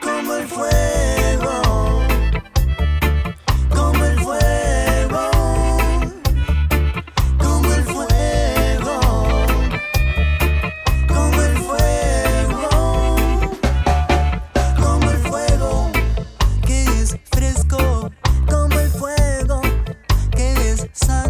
Como el fuego. sun.